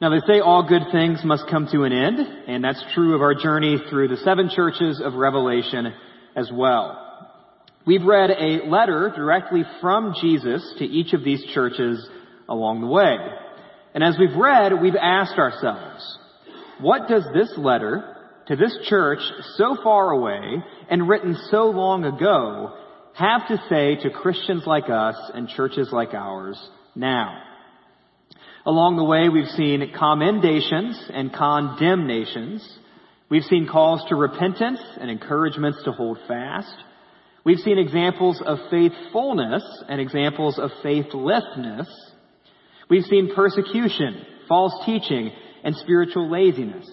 Now they say all good things must come to an end, and that's true of our journey through the seven churches of Revelation as well. We've read a letter directly from Jesus to each of these churches along the way. And as we've read, we've asked ourselves, what does this letter to this church so far away and written so long ago have to say to Christians like us and churches like ours now? Along the way, we've seen commendations and condemnations. We've seen calls to repentance and encouragements to hold fast. We've seen examples of faithfulness and examples of faithlessness. We've seen persecution, false teaching, and spiritual laziness.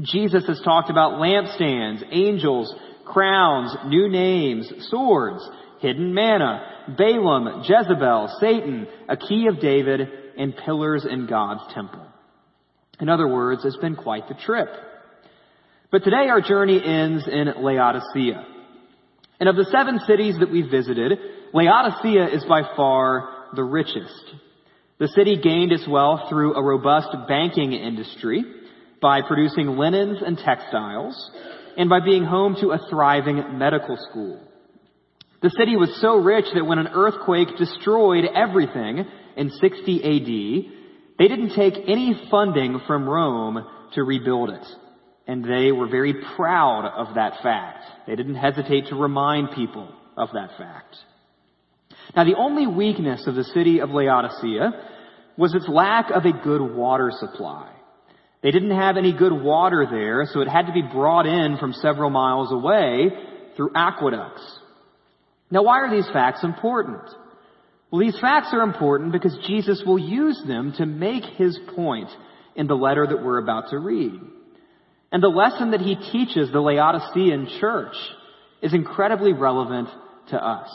Jesus has talked about lampstands, angels, crowns, new names, swords, hidden manna, Balaam, Jezebel, Satan, a key of David, and pillars in God's temple. In other words, it's been quite the trip. But today our journey ends in Laodicea. And of the seven cities that we visited, Laodicea is by far the richest. The city gained its wealth through a robust banking industry by producing linens and textiles and by being home to a thriving medical school. The city was so rich that when an earthquake destroyed everything in 60 AD, they didn't take any funding from Rome to rebuild it. And they were very proud of that fact. They didn't hesitate to remind people of that fact. Now the only weakness of the city of Laodicea was its lack of a good water supply. They didn't have any good water there, so it had to be brought in from several miles away through aqueducts. Now why are these facts important? Well, these facts are important because Jesus will use them to make his point in the letter that we're about to read. And the lesson that he teaches the Laodicean church is incredibly relevant to us.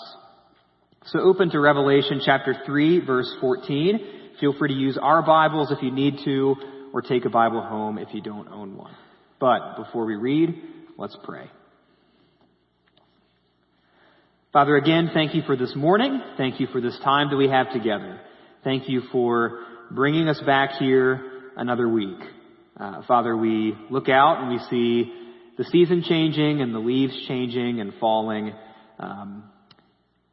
So open to Revelation chapter 3 verse 14. Feel free to use our Bibles if you need to, or take a Bible home if you don't own one. But before we read, let's pray. Father, again, thank you for this morning. Thank you for this time that we have together. Thank you for bringing us back here another week. Uh, Father, we look out and we see the season changing and the leaves changing and falling. Um,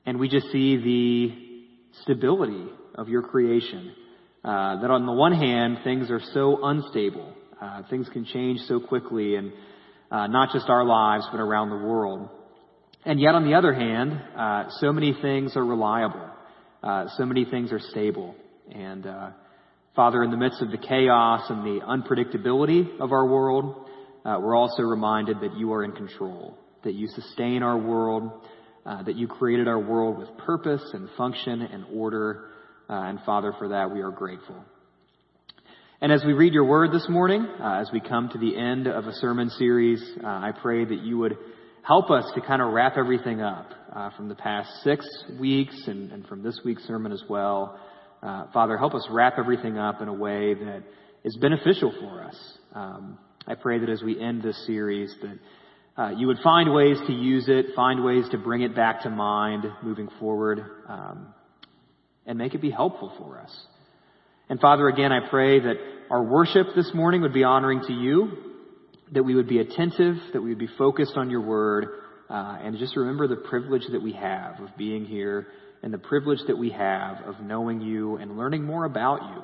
and we just see the stability of your creation. Uh, that on the one hand, things are so unstable. Uh, things can change so quickly and uh, not just our lives, but around the world. And yet on the other hand, uh, so many things are reliable. Uh, so many things are stable. And Father, in the midst of the chaos and the unpredictability of our world, uh, we're also reminded that you are in control, that you sustain our world, uh, that you created our world with purpose and function and order. Uh, and Father, for that we are grateful. And as we read your word this morning, uh, as we come to the end of a sermon series, uh, I pray that you would help us to kind of wrap everything up uh, from the past six weeks and, and from this week's sermon as well. Uh, Father, help us wrap everything up in a way that is beneficial for us. Um, I pray that as we end this series, that uh, you would find ways to use it, find ways to bring it back to mind moving forward, um, and make it be helpful for us. And Father, again, I pray that our worship this morning would be honoring to you, that we would be attentive, that we would be focused on your word, uh, and just remember the privilege that we have of being here and the privilege that we have of knowing you and learning more about you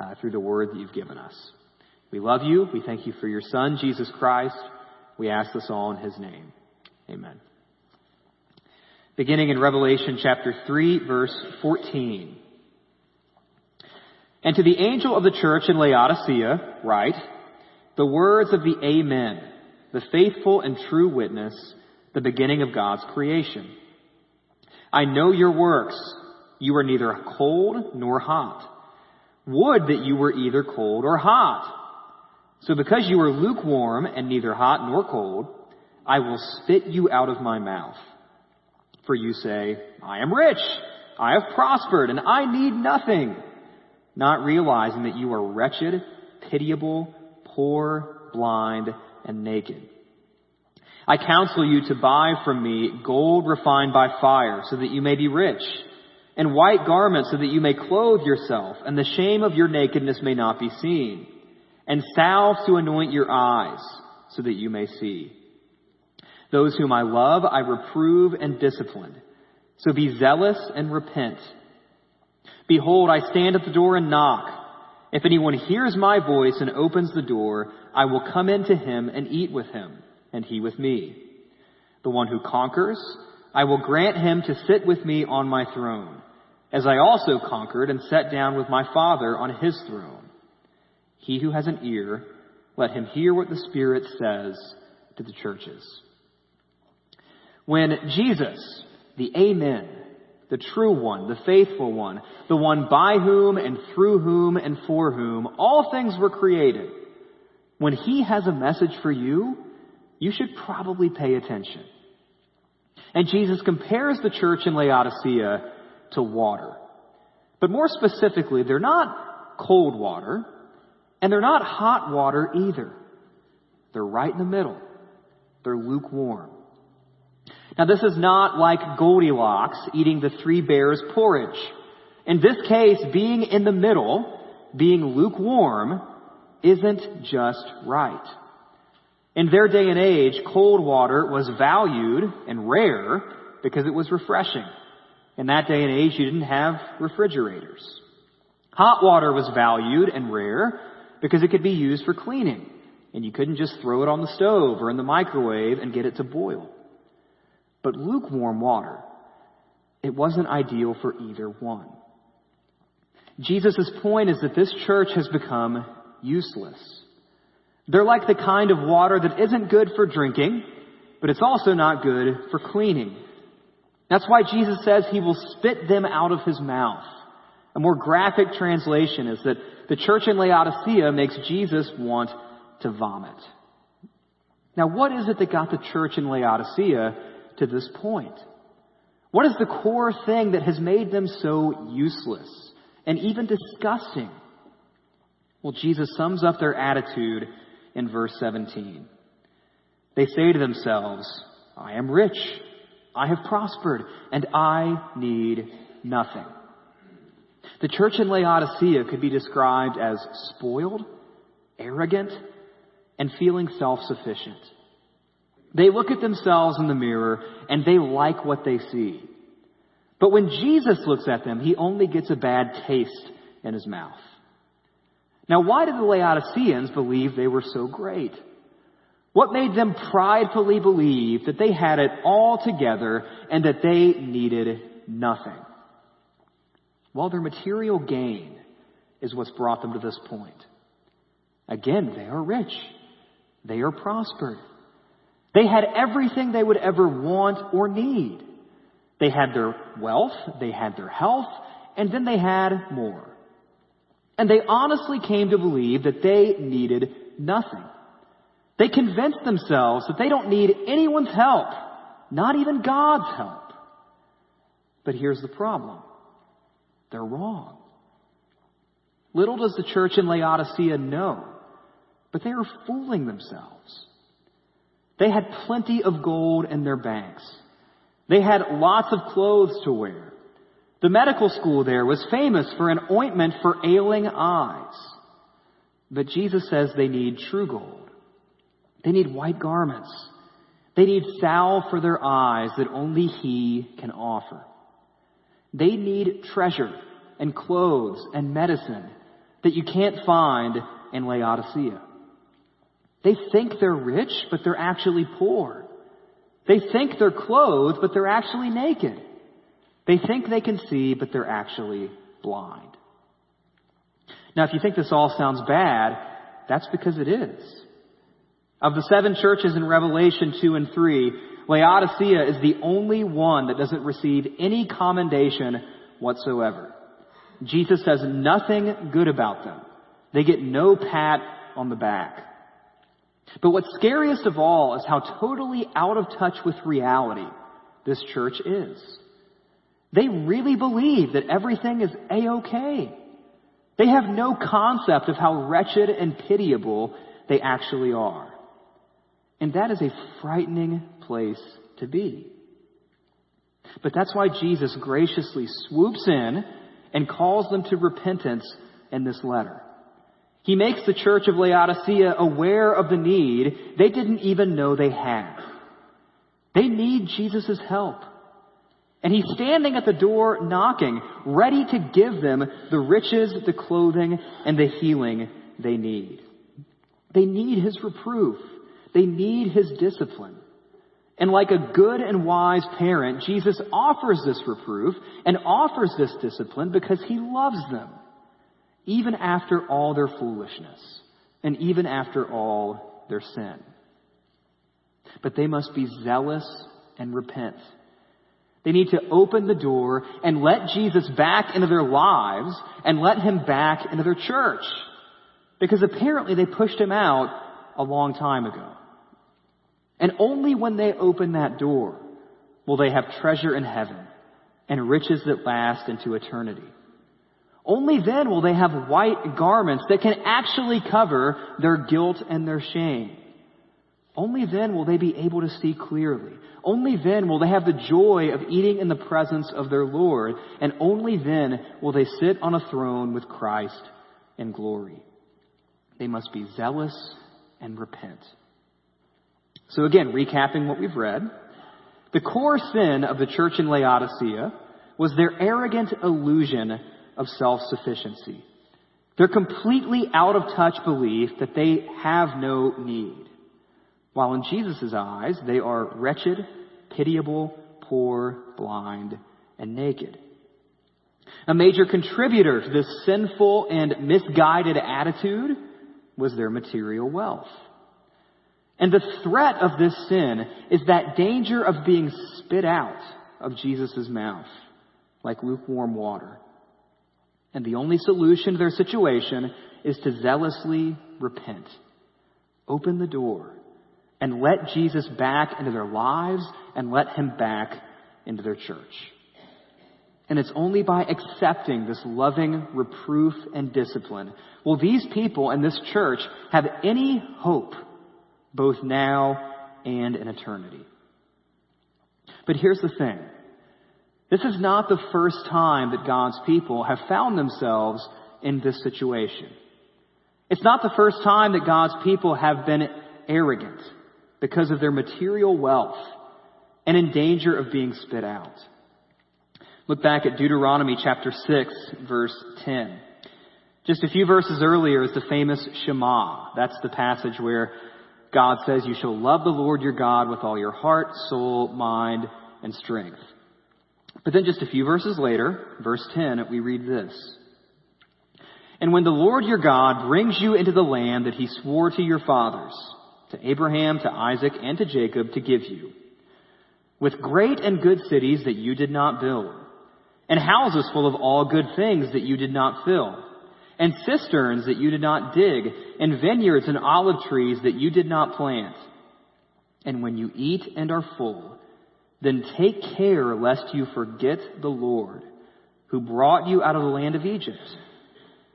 uh, through the word that you've given us. We love you. We thank you for your son, Jesus Christ. We ask this all in his name. Amen. Beginning in Revelation chapter 3 verse 14. And to the angel of the church in Laodicea, write, the words of the Amen, the faithful and true witness, the beginning of God's creation. I know your works. You are neither cold nor hot. Would that you were either cold or hot. So because you are lukewarm and neither hot nor cold, I will spit you out of my mouth. For you say, I am rich, I have prospered, and I need nothing, not realizing that you are wretched, pitiable, poor, blind, and naked. I counsel you to buy from me gold refined by fire so that you may be rich, and white garments so that you may clothe yourself, and the shame of your nakedness may not be seen, and salve to anoint your eyes so that you may see. Those whom I love, I reprove and discipline. So be zealous and repent. Behold, I stand at the door and knock. If anyone hears my voice and opens the door, I will come into him and eat with him, and he with me. The one who conquers, I will grant him to sit with me on my throne, as I also conquered and sat down with my Father on his throne. He who has an ear, let him hear what the Spirit says to the churches. When Jesus, the Amen, the true one, the faithful one, the one by whom and through whom and for whom all things were created, when he has a message for you, you should probably pay attention. And Jesus compares the church in Laodicea to water. But more specifically, they're not cold water, and they're not hot water either. They're right in the middle. They're lukewarm. Now this is not like Goldilocks eating the three bears porridge. In this case, being in the middle, being lukewarm, isn't just right. In their day and age, cold water was valued and rare because it was refreshing. In that day and age, you didn't have refrigerators. Hot water was valued and rare because it could be used for cleaning, and you couldn't just throw it on the stove or in the microwave and get it to boil. But lukewarm water, it wasn't ideal for either one. Jesus' point is that this church has become useless. They're like the kind of water that isn't good for drinking, but it's also not good for cleaning. That's why Jesus says he will spit them out of his mouth. A more graphic translation is that the church in Laodicea makes Jesus want to vomit. Now, what is it that got the church in Laodicea to this point? What is the core thing that has made them so useless and even disgusting? Well, Jesus sums up their attitude in verse 17. They say to themselves, I am rich, I have prospered, and I need nothing. The church in Laodicea could be described as spoiled, arrogant, and feeling self-sufficient. They look at themselves in the mirror and they like what they see. But when Jesus looks at them, he only gets a bad taste in his mouth. Now, why did the Laodiceans believe they were so great? What made them pridefully believe that they had it all together and that they needed nothing? Well, their material gain is what's brought them to this point. Again, they are rich. They are prospered. They had everything they would ever want or need. They had their wealth, they had their health, and then they had more. And they honestly came to believe that they needed nothing. They convinced themselves that they don't need anyone's help, not even God's help. But here's the problem. They're wrong. Little does the church in Laodicea know, but they are fooling themselves. They had plenty of gold in their banks. They had lots of clothes to wear. The medical school there was famous for an ointment for ailing eyes. But Jesus says they need true gold. They need white garments. They need salve for their eyes that only He can offer. They need treasure and clothes and medicine that you can't find in Laodicea. They think they're rich, but they're actually poor. They think they're clothed, but they're actually naked. They think they can see, but they're actually blind. Now, if you think this all sounds bad, that's because it is. Of the seven churches in Revelation 2 and 3, Laodicea is the only one that doesn't receive any commendation whatsoever. Jesus says nothing good about them. They get no pat on the back. But what's scariest of all is how totally out of touch with reality this church is. They really believe that everything is a-okay. They have no concept of how wretched and pitiable they actually are. And that is a frightening place to be. But that's why Jesus graciously swoops in and calls them to repentance in this letter. He makes the church of Laodicea aware of the need they didn't even know they had. They need Jesus' help. And he's standing at the door knocking, ready to give them the riches, the clothing, and the healing they need. They need his reproof. They need his discipline. And like a good and wise parent, Jesus offers this reproof and offers this discipline because he loves them, even after all their foolishness and even after all their sin. But they must be zealous and repent. They need to open the door and let Jesus back into their lives and let him back into their church. Because apparently they pushed him out a long time ago. And only when they open that door will they have treasure in heaven and riches that last into eternity. Only then will they have white garments that can actually cover their guilt and their shame. Only then will they be able to see clearly. Only then will they have the joy of eating in the presence of their Lord. And only then will they sit on a throne with Christ in glory. They must be zealous and repent. So again, recapping what we've read, the core sin of the church in Laodicea was their arrogant illusion of self-sufficiency. Their completely out of touch belief that they have no need. While in Jesus' eyes, they are wretched, pitiable, poor, blind, and naked. A major contributor to this sinful and misguided attitude was their material wealth. And the threat of this sin is that danger of being spit out of Jesus' mouth like lukewarm water. And the only solution to their situation is to zealously repent. Open the door and let Jesus back into their lives and let him back into their church. And it's only by accepting this loving reproof and discipline will these people and this church have any hope, both now and in eternity. But here's the thing. This is not the first time that God's people have found themselves in this situation. It's not the first time that God's people have been arrogant because of their material wealth and in danger of being spit out. Look back at Deuteronomy chapter 6 verse 10. Just a few verses earlier is the famous Shema. That's the passage where God says, you shall love the Lord your God with all your heart, soul, mind, and strength. But then just a few verses later, verse 10, we read this. And when the Lord your God brings you into the land that he swore to your fathers, to Abraham, to Isaac, and to Jacob to give you, with great and good cities that you did not build, and houses full of all good things that you did not fill, and cisterns that you did not dig, and vineyards and olive trees that you did not plant. And when you eat and are full, then take care lest you forget the Lord, who brought you out of the land of Egypt,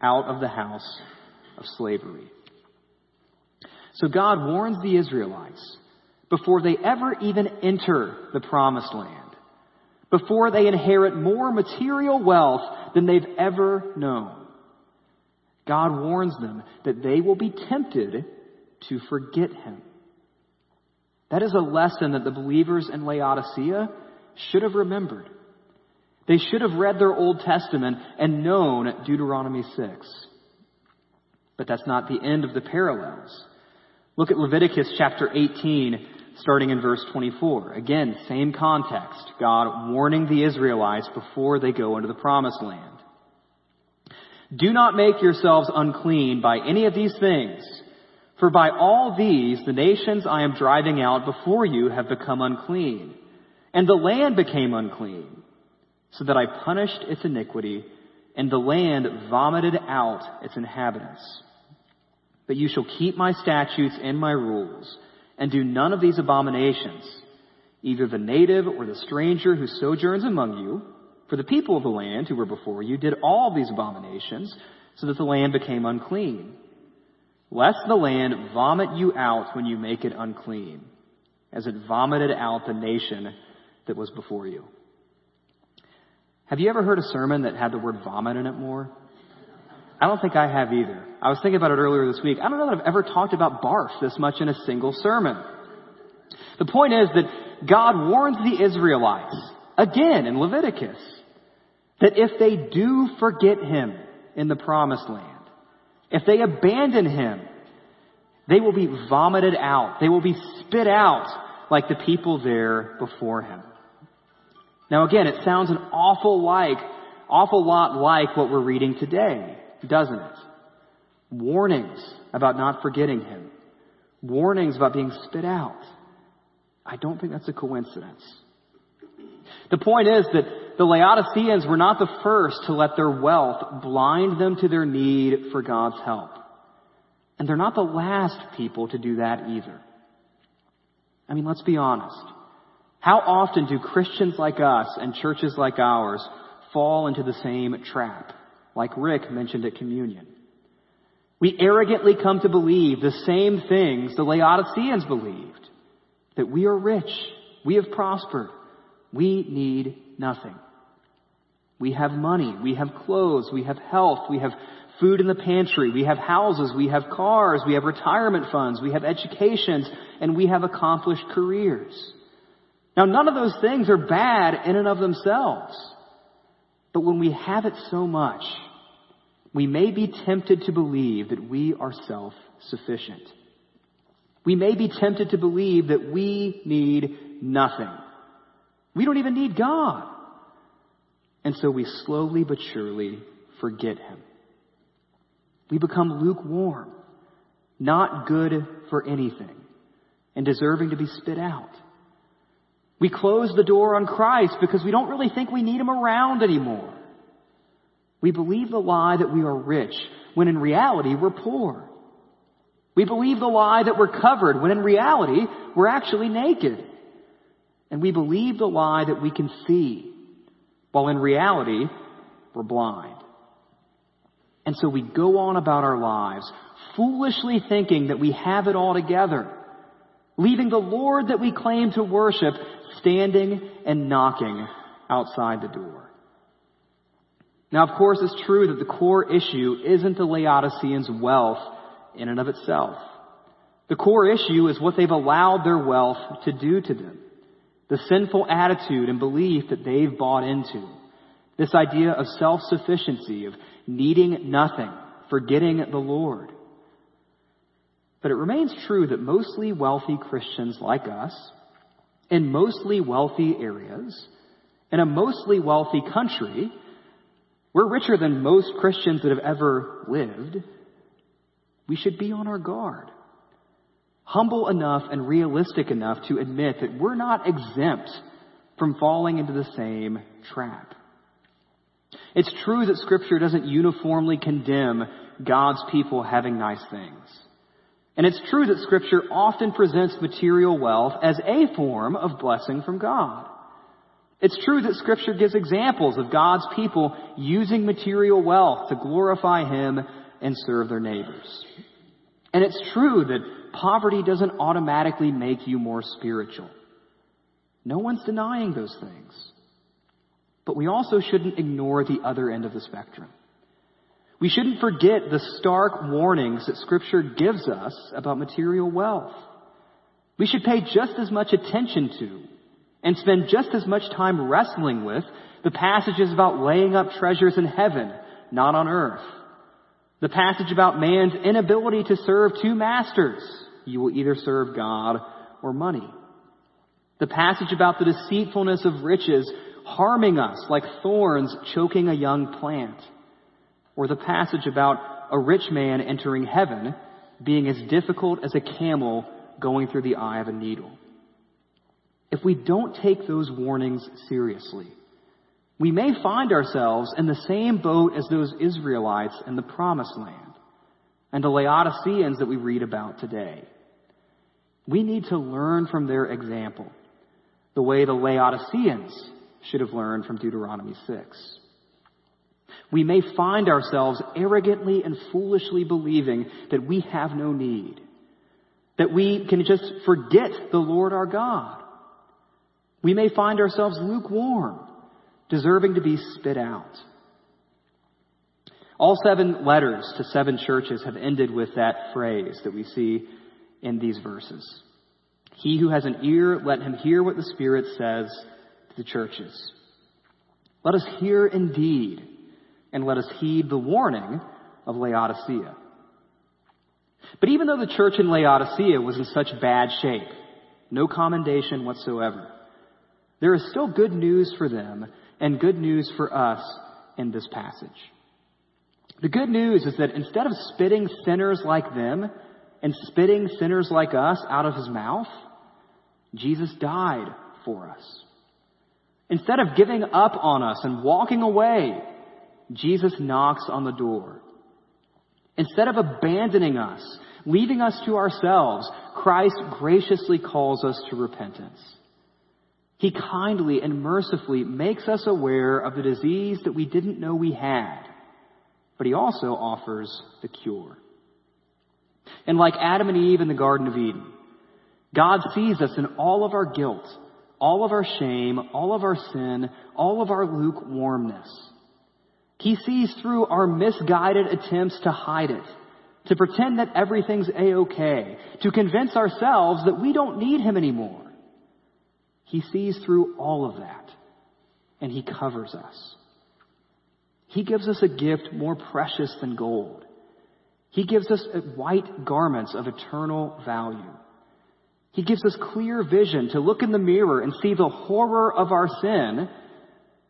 out of the house of slavery. So God warns the Israelites before they ever even enter the promised land, before they inherit more material wealth than they've ever known. God warns them that they will be tempted to forget Him. That is a lesson that the believers in Laodicea should have remembered. They should have read their Old Testament and known Deuteronomy 6. But that's not the end of the parallels. Look at Leviticus chapter 18, starting in verse 24. Again, same context. God warning the Israelites before they go into the promised land. Do not make yourselves unclean by any of these things, for by all these the nations I am driving out before you have become unclean, and the land became unclean, so that I punished its iniquity, and the land vomited out its inhabitants. But you shall keep my statutes and my rules, and do none of these abominations, either the native or the stranger who sojourns among you, for the people of the land who were before you did all these abominations, so that the land became unclean. Lest the land vomit you out when you make it unclean, as it vomited out the nation that was before you. Have you ever heard a sermon that had the word vomit in it more? I don't think I have either. I was thinking about it earlier this week. I don't know that I've ever talked about barf this much in a single sermon. The point is that God warns the Israelites, again in Leviticus, that if they do forget Him in the promised land, if they abandon Him, they will be vomited out. They will be spit out like the people there before Him. Now again, it sounds an awful like, awful lot like what we're reading today, doesn't it? Warnings about not forgetting Him. Warnings about being spit out. I don't think that's a coincidence. The point is that the Laodiceans were not the first to let their wealth blind them to their need for God's help. And they're not the last people to do that either. I mean, let's be honest. How often do Christians like us and churches like ours fall into the same trap, like Rick mentioned at communion? We arrogantly come to believe the same things the Laodiceans believed. That we are rich. We have prospered. We need nothing. We have money. We have clothes. We have health. We have food in the pantry. We have houses. We have cars. We have retirement funds. We have educations. And we have accomplished careers. Now, none of those things are bad in and of themselves. But when we have it so much, we may be tempted to believe that we are self-sufficient. We may be tempted to believe that we need nothing. We don't even need God. And so we slowly but surely forget Him. We become lukewarm, not good for anything, and deserving to be spit out. We close the door on Christ because we don't really think we need Him around anymore. We believe the lie that we are rich when in reality we're poor. We believe the lie that we're covered when in reality we're actually naked. And we believe the lie that we can see while in reality we're blind. And so we go on about our lives foolishly thinking that we have it all together, leaving the Lord that we claim to worship standing and knocking outside the door. Now, of course, it's true that the core issue isn't the Laodiceans' wealth in and of itself. The core issue is what they've allowed their wealth to do to them. The sinful attitude and belief that they've bought into. This idea of self-sufficiency, of needing nothing, forgetting the Lord. But it remains true that mostly wealthy Christians like us, in mostly wealthy areas, in a mostly wealthy country, we're richer than most Christians that have ever lived. We should be on our guard. Humble enough and realistic enough to admit that we're not exempt from falling into the same trap. It's true that scripture doesn't uniformly condemn God's people having nice things. And it's true that scripture often presents material wealth as a form of blessing from God. It's true that scripture gives examples of God's people using material wealth to glorify Him and serve their neighbors. And it's true that poverty doesn't automatically make you more spiritual. No one's denying those things. But we also shouldn't ignore the other end of the spectrum. We shouldn't forget the stark warnings that scripture gives us about material wealth. We should pay just as much attention to and spend just as much time wrestling with the passages about laying up treasures in heaven, not on earth. The passage about man's inability to serve two masters. You will either serve God or money. The passage about the deceitfulness of riches harming us like thorns choking a young plant. Or the passage about a rich man entering heaven being as difficult as a camel going through the eye of a needle. If we don't take those warnings seriously, we may find ourselves in the same boat as those Israelites in the promised land and the Laodiceans that we read about today. We need to learn from their example the way the Laodiceans should have learned from Deuteronomy 6. We may find ourselves arrogantly and foolishly believing that we have no need, that we can just forget the Lord our God. We may find ourselves lukewarm, deserving to be spit out. All seven letters to seven churches have ended with that phrase that we see in these verses. He who has an ear, let him hear what the Spirit says to the churches. Let us hear indeed, and let us heed the warning of Laodicea. But even though the church in Laodicea was in such bad shape, no commendation whatsoever, there is still good news for them and good news for us in this passage. The good news is that instead of spitting sinners like them and spitting sinners like us out of his mouth, Jesus died for us. Instead of giving up on us and walking away, Jesus knocks on the door. Instead of abandoning us, leaving us to ourselves, Christ graciously calls us to repentance. He kindly and mercifully makes us aware of the disease that we didn't know we had, but he also offers the cure. And like Adam and Eve in the Garden of Eden, God sees us in all of our guilt, all of our shame, all of our sin, all of our lukewarmness. He sees through our misguided attempts to hide it, to pretend that everything's a-okay, to convince ourselves that we don't need Him anymore. He sees through all of that, and He covers us. He gives us a gift more precious than gold. He gives us white garments of eternal value. He gives us clear vision to look in the mirror and see the horror of our sin,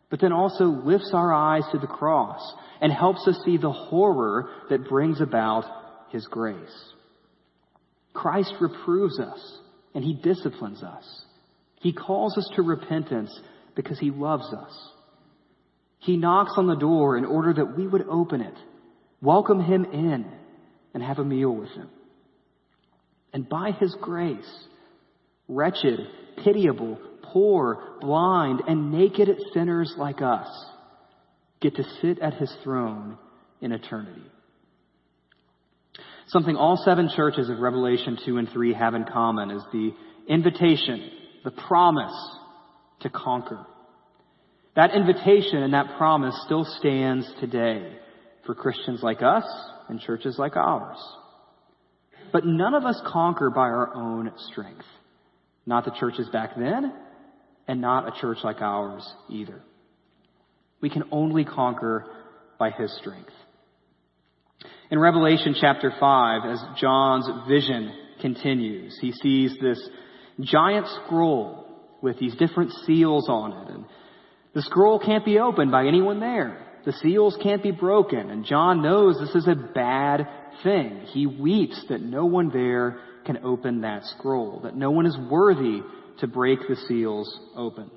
but then also lifts our eyes to the cross and helps us see the horror that brings about His grace. Christ reproves us and He disciplines us. He calls us to repentance because He loves us. He knocks on the door in order that we would open it, welcome Him in, and have a meal with Him. And by His grace, wretched, pitiable, poor, blind, and naked sinners like us get to sit at his throne in eternity. Something all seven churches of Revelation 2 and 3 have in common is the invitation, the promise to conquer. That invitation and that promise still stands today for Christians like us and churches like ours. But none of us conquer by our own strength. Not the churches back then, and not a church like ours either. We can only conquer by His strength. In Revelation chapter 5, as John's vision continues, he sees this giant scroll with these different seals on it. And the scroll can't be opened by anyone there. The seals can't be broken. And John knows this is a bad thing. He weeps that no one there can open that scroll, that no one is worthy to break the seals open.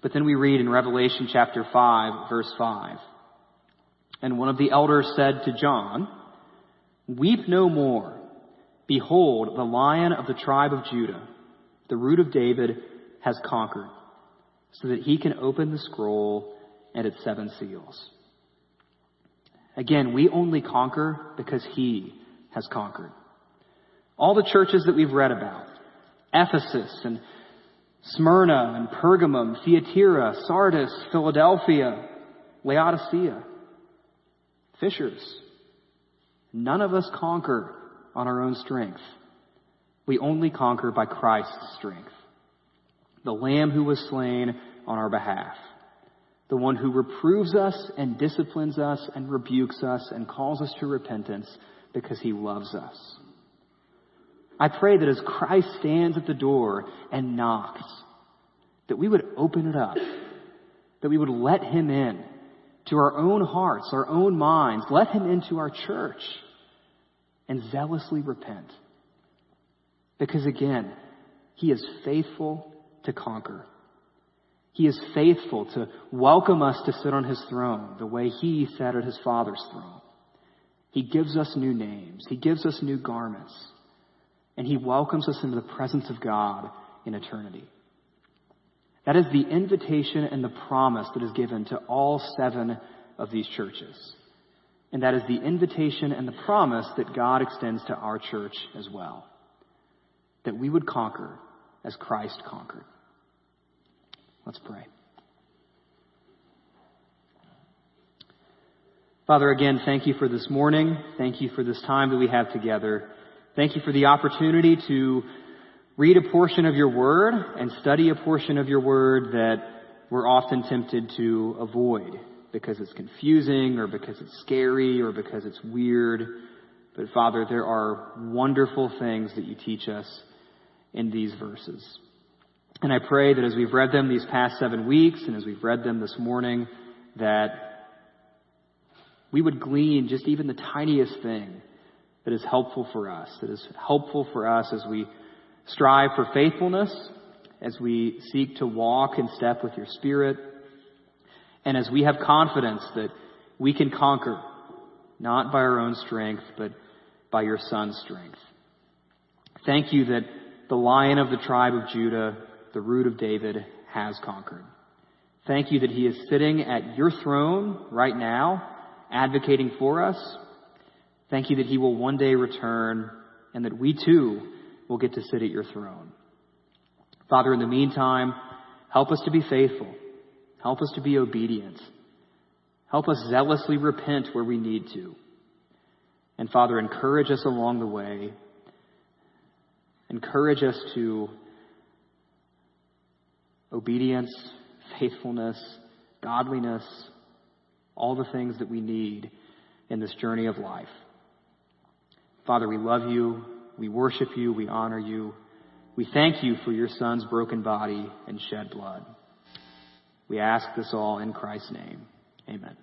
But then we read in Revelation chapter 5, verse 5. And one of the elders said to John, Weep no more. Behold, the lion of the tribe of Judah, the root of David, has conquered, so that he can open the scroll and its seven seals. Again, we only conquer because he has conquered. All the churches that we've read about, Ephesus and Smyrna and Pergamum, Thyatira, Sardis, Philadelphia, Laodicea, fishers. None of us conquer on our own strength. We only conquer by Christ's strength. The Lamb who was slain on our behalf. The one who reproves us and disciplines us and rebukes us and calls us to repentance because he loves us. I pray that as Christ stands at the door and knocks, that we would open it up, that we would let him in to our own hearts, our own minds, let him into our church and zealously repent. Because again, he is faithful to conquer. He is faithful to welcome us to sit on his throne the way he sat at his father's throne. He gives us new names. He gives us new garments and he welcomes us into the presence of God in eternity. That is the invitation and the promise that is given to all seven of these churches. And that is the invitation and the promise that God extends to our church as well. That we would conquer as Christ conquered. Let's pray. Father, again, thank you for this morning. Thank you for this time that we have together. Thank you for the opportunity to read a portion of your word and study a portion of your word that we're often tempted to avoid because it's confusing or because it's scary or because it's weird. But Father, there are wonderful things that you teach us in these verses. And I pray that as we've read them these past seven weeks and as we've read them this morning, that we would glean just even the tiniest thing that is helpful for us, that is helpful for us as we strive for faithfulness, as we seek to walk in step with your Spirit, and as we have confidence that we can conquer, not by our own strength, but by your Son's strength. Thank you that the lion of the tribe of Judah, the root of David, has conquered. Thank you that he is sitting at your throne right now advocating for us. Thank you that he will one day return and that we too will get to sit at your throne. Father, in the meantime, help us to be faithful. Help us to be obedient. Help us zealously repent where we need to. And Father, encourage us along the way. Encourage us to obedience, faithfulness, godliness, all the things that we need in this journey of life. Father, we love you. We worship you. We honor you. We thank you for your son's broken body and shed blood. We ask this all in Christ's name. Amen.